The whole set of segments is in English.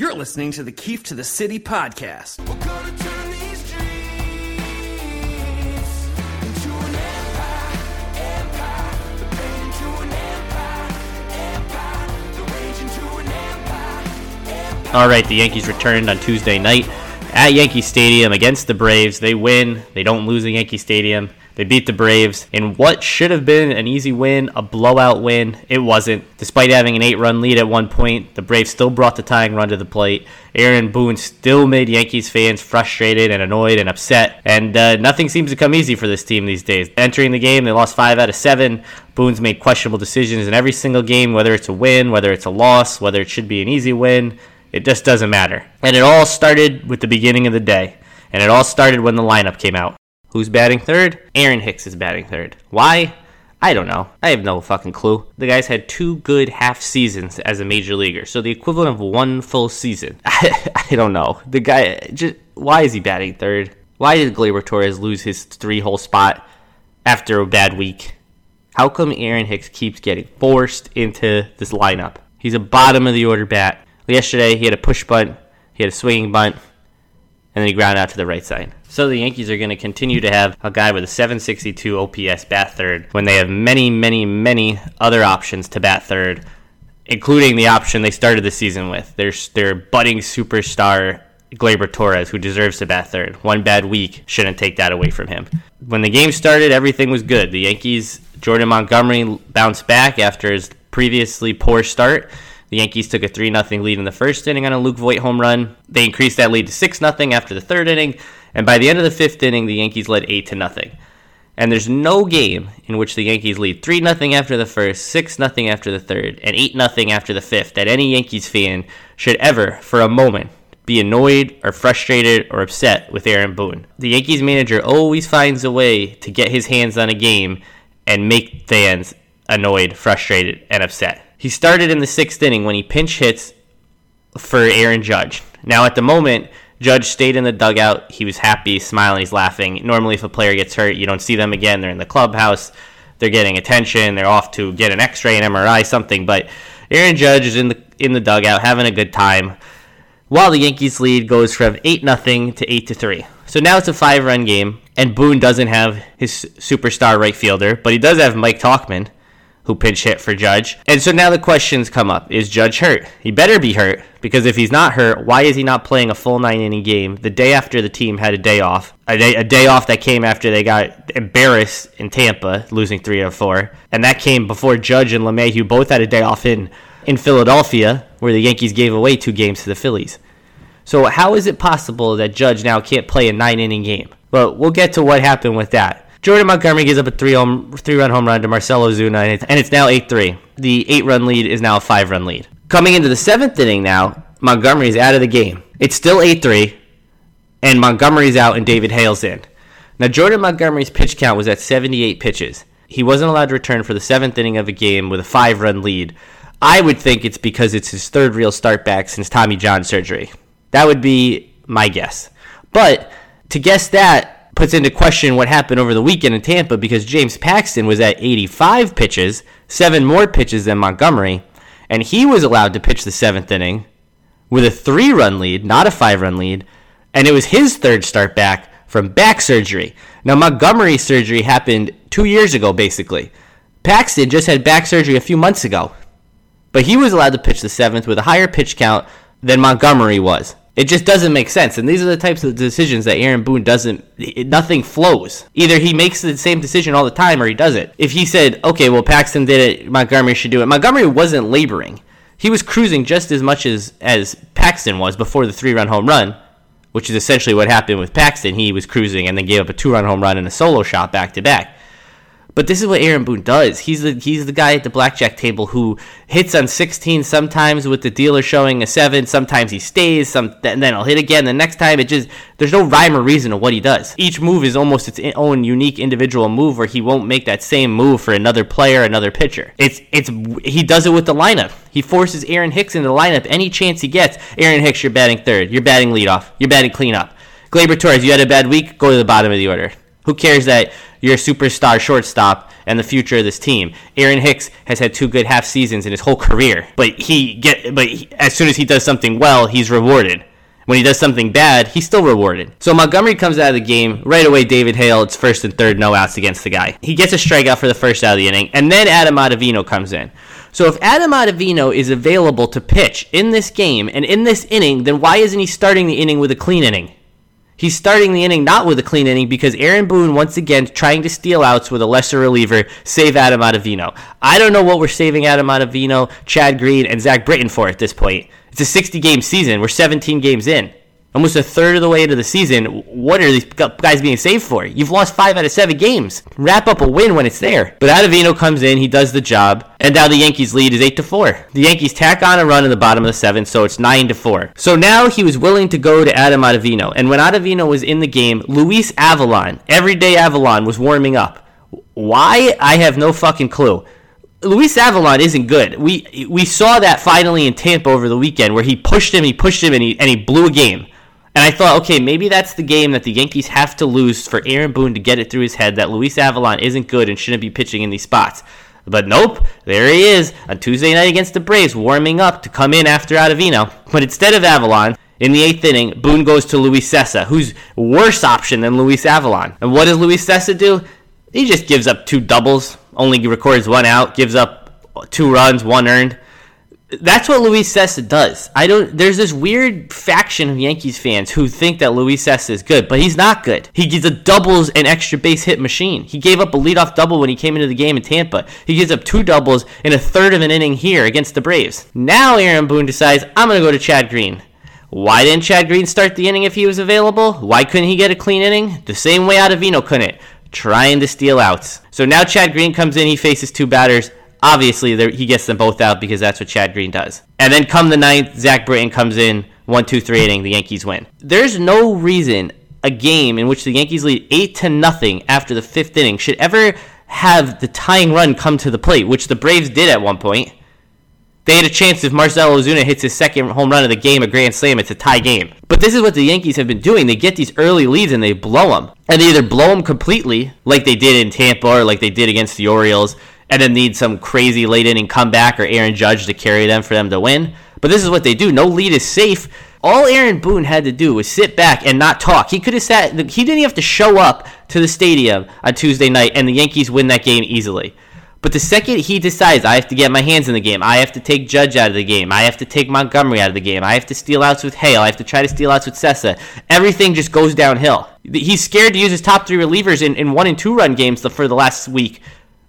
You're listening to the Keefe to the City podcast. We're gonna turn these dreams into an empire, empire. The pain into an empire, empire. The rage into an empire, empire. All right, the Yankees returned on Tuesday night at Yankee Stadium against the Braves. They win. They don't lose at Yankee Stadium. They beat the Braves in what should have been an easy win, a blowout win. It wasn't. Despite having an eight run lead at one point, the Braves still brought the tying run to the plate. Aaron Boone still made Yankees fans frustrated and annoyed and upset. And uh, nothing seems to come easy for this team these days. Entering the game, they lost five out of seven. Boone's made questionable decisions in every single game, whether it's a win, whether it's a loss, whether it should be an easy win. It just doesn't matter. And it all started with the beginning of the day. And it all started when the lineup came out. Who's batting third? Aaron Hicks is batting third. Why? I don't know. I have no fucking clue. The guy's had two good half seasons as a major leaguer, so the equivalent of one full season. I, don't know. The guy, just why is he batting third? Why did Gleyber Torres lose his three hole spot after a bad week? How come Aaron Hicks keeps getting forced into this lineup? He's a bottom of the order bat. Yesterday, he had a push bunt, he had a swinging bunt, and then he grounded out to the right side. So the Yankees are going to continue to have a guy with a 762 OPS bat third when they have many, many, many other options to bat third, including the option they started the season with. There's their budding superstar Gleyber Torres, who deserves to bat third. One bad week shouldn't take that away from him. When the game started, everything was good. The Yankees, Jordan Montgomery bounced back after his previously poor start. The Yankees took a 3 0 lead in the first inning on a Luke Voit home run. They increased that lead to 6 0 after the third inning, and by the end of the fifth inning, the Yankees led 8 0. And there's no game in which the Yankees lead 3 0 after the first, 6 0 after the third, and 8 0 after the fifth that any Yankees fan should ever, for a moment, be annoyed or frustrated or upset with Aaron Boone. The Yankees manager always finds a way to get his hands on a game and make fans annoyed, frustrated, and upset. He started in the sixth inning when he pinch hits for Aaron Judge. Now, at the moment, Judge stayed in the dugout. He was happy, smiling, he's laughing. Normally, if a player gets hurt, you don't see them again. They're in the clubhouse, they're getting attention, they're off to get an x ray, an MRI, something. But Aaron Judge is in the, in the dugout having a good time while the Yankees lead goes from 8 0 to 8 3. So now it's a five run game, and Boone doesn't have his superstar right fielder, but he does have Mike Tauchman, who pinch hit for Judge. And so now the questions come up Is Judge hurt? He better be hurt, because if he's not hurt, why is he not playing a full nine inning game the day after the team had a day off? A day, a day off that came after they got embarrassed in Tampa, losing 3 of 4. And that came before Judge and LeMahieu both had a day off in, in Philadelphia, where the Yankees gave away two games to the Phillies. So how is it possible that Judge now can't play a nine inning game? But we'll get to what happened with that. Jordan Montgomery gives up a three home three run home run to Marcell Ozuna, and it's, and it's now eight three. The eight run lead is now a five run lead. Coming into the seventh inning now, Montgomery's out of the game. It's still eight three, and Montgomery's out and David Hale's in. Now Jordan Montgomery's pitch count was at 78 pitches. He wasn't allowed to return for the seventh inning of a game with a five run lead. I would think it's because it's his third real start back since Tommy John surgery. That would be my guess. But to guess that puts into question what happened over the weekend in Tampa because James Paxton was at 85 pitches, seven more pitches than Montgomery, and he was allowed to pitch the seventh inning with a three run lead, not a five run lead, and it was his third start back from back surgery. Now, Montgomery's surgery happened two years ago, basically. Paxton just had back surgery a few months ago, but he was allowed to pitch the seventh with a higher pitch count than Montgomery was. It just doesn't make sense. And these are the types of decisions that Aaron Boone doesn't, nothing flows. Either he makes the same decision all the time or he doesn't. If he said, okay, well, Paxton did it, Montgomery should do it, Montgomery wasn't laboring. He was cruising just as much as, as Paxton was before the three run home run, which is essentially what happened with Paxton. He was cruising and then gave up a two run home run and a solo shot back to back. But this is what Aaron Boone does. He's the he's the guy at the blackjack table who hits on 16 sometimes with the dealer showing a 7, sometimes he stays, some and then he'll hit again. The next time it just there's no rhyme or reason to what he does. Each move is almost its own unique individual move where he won't make that same move for another player, another pitcher. It's it's he does it with the lineup. He forces Aaron Hicks into the lineup any chance he gets. Aaron Hicks, you're batting third. You're batting leadoff. You're batting cleanup. Gleyber Torres, you had a bad week. Go to the bottom of the order. Who cares that You're superstar shortstop and the future of this team. Aaron Hicks has had two good half seasons in his whole career, but he get but he, as soon as he does something well, he's rewarded. When he does something bad, he's still rewarded. So Montgomery comes out of the game right away. David Hale, it's first and third, no outs against the guy. He gets a strikeout for the first out of the inning, and then Adam Ottavino comes in. So if Adam Ottavino is available to pitch in this game and in this inning, then why isn't he starting the inning with a clean inning? He's starting the inning not with a clean inning because Aaron Boone, once again, trying to steal outs with a lesser reliever, save Adam Ottavino. I don't know what we're saving Adam Ottavino, Chad Green, and Zach Britton for at this point. It's a 60 game season. We're 17 games in. Almost a third of the way into the season. What are these guys being saved for? You've lost five out of seven games. Wrap up a win when it's there. But Ottavino comes in, he does the job, and now the Yankees lead is eight to four. The Yankees tack on a run in the bottom of the seventh, so it's nine to four. So now he was willing to go to Adam Ottavino, and when Ottavino was in the game, Luis Avilan, everyday Avilan, was warming up. Why? I have no fucking clue. Luis Avilan isn't good. We we saw that finally in Tampa over the weekend where he pushed him, he pushed him, and he and he blew a game. And I thought, okay, maybe that's the game that the Yankees have to lose for Aaron Boone to get it through his head that Luis Avilan isn't good and shouldn't be pitching in these spots. But nope, there he is on Tuesday night against the Braves, warming up to come in after Ottavino. But instead of Avilan, in the eighth inning, Boone goes to Luis Cessa, who's worse option than Luis Avilan. And what does Luis Cessa do? He just gives up two doubles, only records one out, gives up two runs, one earned. That's what Luis Cessa does. I don't. There's this weird faction of Yankees fans who think that Luis Cessa is good, but he's not good. He gives a doubles and extra base hit machine. He gave up a leadoff double when he came into the game in Tampa. He gives up two doubles in a third of an inning here against the Braves. Now Aaron Boone decides I'm going to go to Chad Green. Why didn't Chad Green start the inning if he was available? Why couldn't he get a clean inning? The same way Ottavino couldn't, trying to steal outs. So now Chad Green comes in. He faces two batters. Obviously, he gets them both out because that's what Chad Green does. And then come the ninth, Zach Britton comes in, one, two, three inning, the Yankees win. There's no reason a game in which the Yankees lead eight to nothing after the fifth inning should ever have the tying run come to the plate, which the Braves did at one point. They had a chance if Marcell Ozuna hits his second home run of the game, a grand slam, it's a tie game. But this is what the Yankees have been doing. They get these early leads and they blow them. And they either blow them completely, like they did in Tampa or like they did against the Orioles, and then need some crazy late inning comeback or Aaron Judge to carry them for them to win. But this is what they do. No lead is safe. All Aaron Boone had to do was sit back and not talk. He could have sat. He didn't have to show up to the stadium on Tuesday night, and the Yankees win that game easily. But the second he decides, I have to get my hands in the game, I have to take Judge out of the game, I have to take Montgomery out of the game, I have to steal outs with Hale, I have to try to steal outs with Cessa, everything just goes downhill. He's scared to use his top three relievers in, in one and two run games for the last week.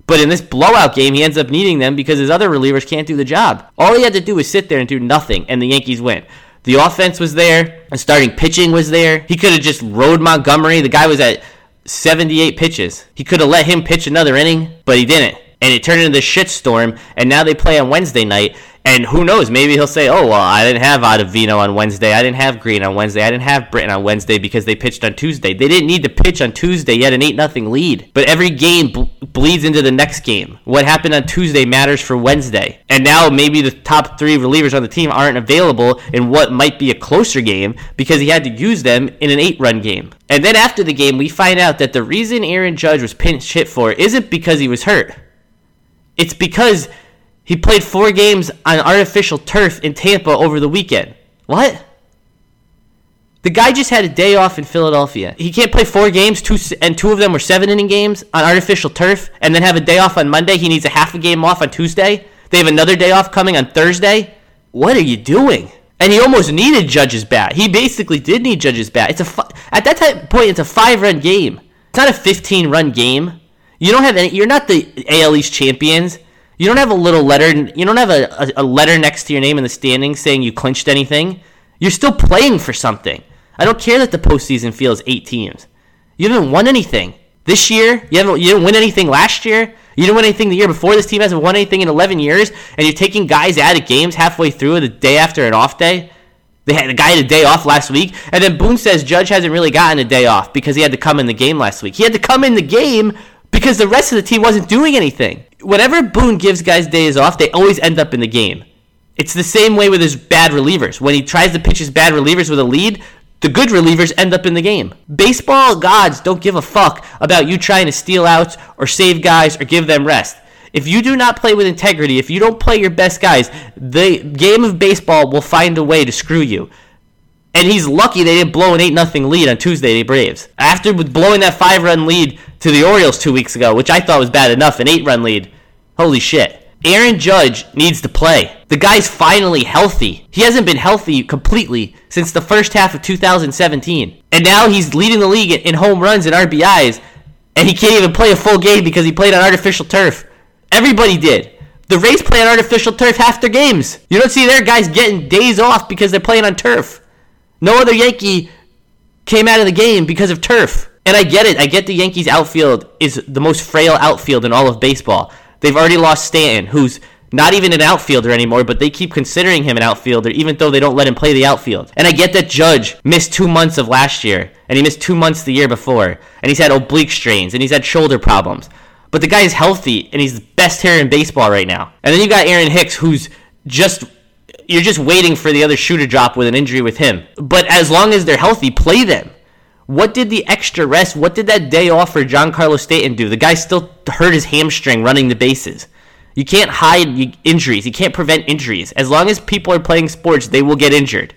But in this blowout game, he ends up needing them because his other relievers can't do the job. All he had to do was sit there and do nothing, and the Yankees win. The offense was there, the starting pitching was there. He could have just rode Montgomery. The guy was at 78 pitches. He could have let him pitch another inning, but he didn't and it turned into this shitstorm. And now they play on Wednesday night, and who knows? Maybe he'll say, "Oh well, I didn't have Ottavino on Wednesday. I didn't have Green on Wednesday. I didn't have Britton on Wednesday because they pitched on Tuesday. They didn't need to pitch on Tuesday. Yet an eight nothing lead. But every game ble- bleeds into the next game. What happened on Tuesday matters for Wednesday. And now maybe the top three relievers on the team aren't available in what might be a closer game because he had to use them in an eight run game. And then after the game, we find out that the reason Aaron Judge was pinch hit for isn't because he was hurt. It's because he played four games on artificial turf in Tampa over the weekend. What? The guy just had a day off in Philadelphia. He can't play four games, two and two of them were seven inning games on artificial turf, and then have a day off on Monday. He needs a half a game off on Tuesday. They have another day off coming on Thursday. What are you doing? And he almost needed Judge's bat. He basically did need Judge's bat. It's a fi- at that time, point, it's a five run game. It's not a fifteen run game. You don't have any. You're not the AL East champions. You don't have a little letter. You don't have a, a, letter next to your name in the standings saying you clinched anything. You're still playing for something. I don't care that the postseason feels eight teams. You haven't won anything this year. You haven't. You didn't win anything last year. You didn't win anything the year before. This team hasn't won anything in 11 years, and you're taking guys out of games halfway through the day after an off day. They had a guy had a day off last week, and then Boone says Judge hasn't really gotten a day off because he had to come in the game last week. He had to come in the game because the rest of the team wasn't doing anything. Whenever Boone gives guys days off, they always end up in the game. It's the same way with his bad relievers. When he tries to pitch his bad relievers with a lead, the good relievers end up in the game. Baseball gods don't give a fuck about you trying to steal outs or save guys or give them rest. If you do not play with integrity, if you don't play your best guys, the game of baseball will find a way to screw you. And he's lucky they didn't blow an 8 0 lead on Tuesday, to the Braves. After blowing that 5 run lead to the Orioles two weeks ago, which I thought was bad enough, an 8 run lead. Holy shit. Aaron Judge needs to play. The guy's finally healthy. He hasn't been healthy completely since the first half of 2017. And now he's leading the league in home runs and RBIs, and he can't even play a full game because he played on artificial turf. Everybody did. The Rays play on artificial turf half their games. You don't see their guys getting days off because they're playing on turf. No other Yankee came out of the game because of turf. And I get it. I get the Yankees outfield is the most frail outfield in all of baseball. They've already lost Stanton, who's not even an outfielder anymore, but they keep considering him an outfielder, even though they don't let him play the outfield. And I get that Judge missed two months of last year, and he missed two months the year before, and he's had oblique strains, and he's had shoulder problems. But the guy is healthy, and he's the best hitter in baseball right now. And then you got Aaron Hicks, who's just you're just waiting for the other shoe to drop with an injury with him. But as long as they're healthy, play them. What did the extra rest, what did that day off for Giancarlo Stanton do? The guy still hurt his hamstring running the bases. You can't hide injuries. You can't prevent injuries. As long as people are playing sports, they will get injured.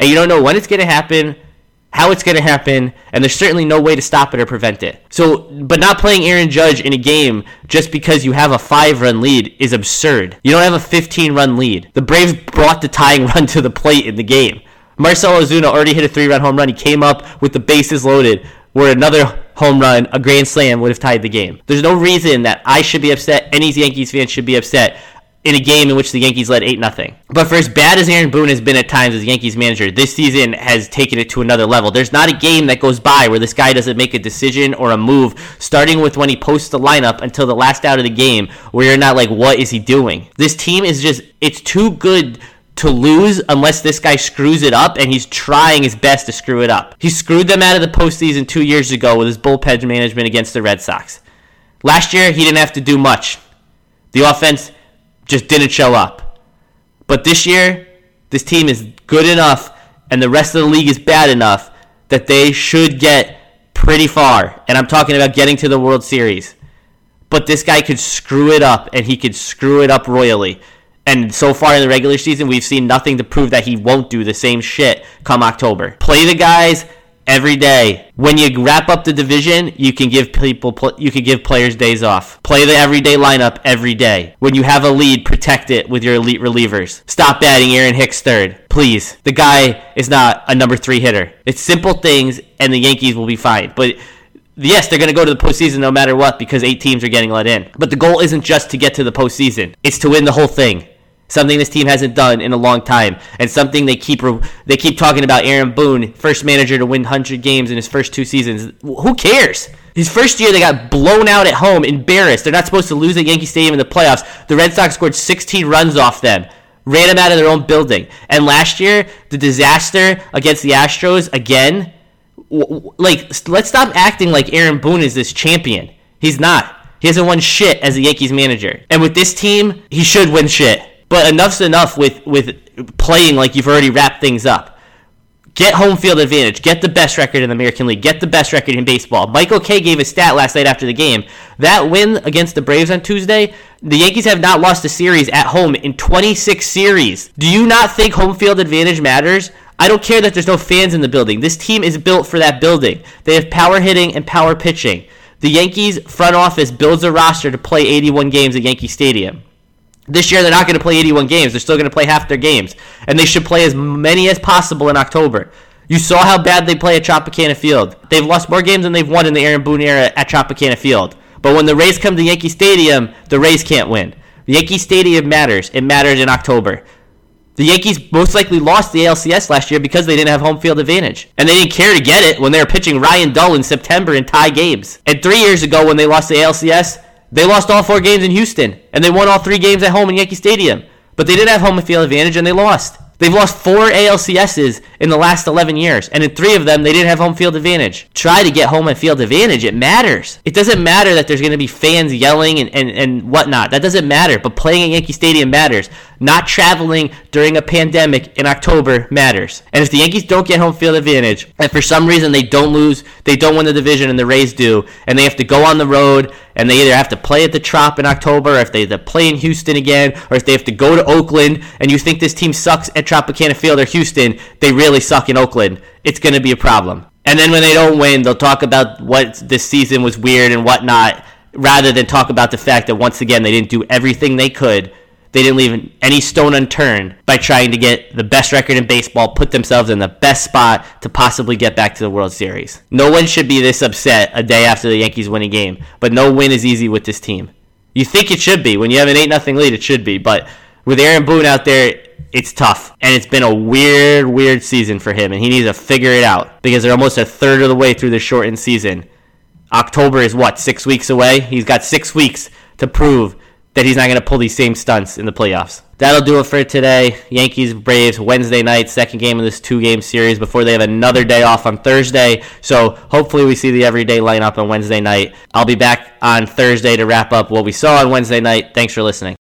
And you don't know when it's going to happen, how it's going to happen, and there's certainly no way to stop it or prevent it. So, but not playing Aaron Judge in a game just because you have a five run lead is absurd. You don't have a 15 run lead. The Braves brought the tying run to the plate in the game. Marcell Ozuna already hit a three run home run. He came up with the bases loaded, where another home run, a grand slam, would have tied the game. There's no reason that I should be upset, any Yankees fan should be upset in a game in which the Yankees led 8 0. But for as bad as Aaron Boone has been at times as Yankees manager, this season has taken it to another level. There's not a game that goes by where this guy doesn't make a decision or a move, starting with when he posts the lineup until the last out of the game, where you're not like, what is he doing? This team is just, it's too good to lose unless this guy screws it up, and he's trying his best to screw it up. He screwed them out of the postseason two years ago with his bullpen management against the Red Sox. Last year, he didn't have to do much. The offense just didn't show up. But this year, this team is good enough, and the rest of the league is bad enough that they should get pretty far. And I'm talking about getting to the World Series. But this guy could screw it up, and he could screw it up royally. And so far in the regular season, we've seen nothing to prove that he won't do the same shit come October. Play the guys every day. When you wrap up the division, you can give people you can give players days off. Play the everyday lineup every day. When you have a lead, protect it with your elite relievers. Stop batting Aaron Hicks third, please. The guy is not a number 3 hitter. It's simple things and the Yankees will be fine. But Yes, they're going to go to the postseason no matter what because eight teams are getting let in. But the goal isn't just to get to the postseason; it's to win the whole thing something this team hasn't done in a long time, and something they keep they keep talking about. Aaron Boone, first manager to win 100 games in his first two seasons. Who cares? His first year, they got blown out at home, embarrassed. They're not supposed to lose at Yankee Stadium in the playoffs. The Red Sox scored 16 runs off them, ran them out of their own building. And last year, the disaster against the Astros again. Like, let's stop acting like Aaron Boone is this champion. He's not. He hasn't won shit as a Yankees manager. And with this team, he should win shit. But enough's enough with with playing like you've already wrapped things up. Get home field advantage. Get the best record in the American League. Get the best record in baseball. Michael Kay gave a stat last night after the game. That win against the Braves on Tuesday, the Yankees have not lost a series at home in 26 series. Do you not think home field advantage matters? I don't care that there's no fans in the building. This team is built for that building. They have power hitting and power pitching. The Yankees front office builds a roster to play 81 games at Yankee Stadium. This year, they're not going to play 81 games. They're still going to play half their games. And they should play as many as possible in October. You saw how bad they play at Tropicana Field. They've lost more games than they've won in the Aaron Boone era at Tropicana Field. But when the Rays come to Yankee Stadium, the Rays can't win. Yankee Stadium matters. It matters in October. The Yankees most likely lost the ALCS last year because they didn't have home field advantage. And they didn't care to get it when they were pitching Ryan Dull in September in tie games. And three years ago, when they lost the ALCS, they lost all four games in Houston, and they won all three games at home in Yankee Stadium. But they didn't have home field advantage, and they lost. They've lost four ALCSs in the last 11 years, and in three of them, they didn't have home field advantage. Try to get home and field advantage. It matters. It doesn't matter that there's going to be fans yelling and, and, and whatnot. That doesn't matter, but playing at Yankee Stadium matters. Not traveling during a pandemic in October matters. And if the Yankees don't get home field advantage, and for some reason they don't lose, they don't win the division and the Rays do, and they have to go on the road and they either have to play at the Trop in October, or if they have to play in Houston again, or if they have to go to Oakland, and you think this team sucks at Tropicana Field or Houston, they really suck in Oakland. It's going to be a problem. And then when they don't win, they'll talk about what this season was weird and whatnot, rather than talk about the fact that once again they didn't do everything they could. They didn't leave any stone unturned by trying to get the best record in baseball, put themselves in the best spot to possibly get back to the World Series. No one should be this upset a day after the Yankees win a game, but no win is easy with this team. You think it should be. When you have an 8 0 lead, it should be. But with Aaron Boone out there, it's tough. And it's been a weird, weird season for him, and he needs to figure it out because they're almost a third of the way through the shortened season. October is what, six weeks away? He's got six weeks to prove that he's not going to pull these same stunts in the playoffs. That'll do it for today. Yankees Braves Wednesday night, second game of this two game series before they have another day off on Thursday. So hopefully we see the everyday lineup on Wednesday night. I'll be back on Thursday to wrap up what we saw on Wednesday night. Thanks for listening.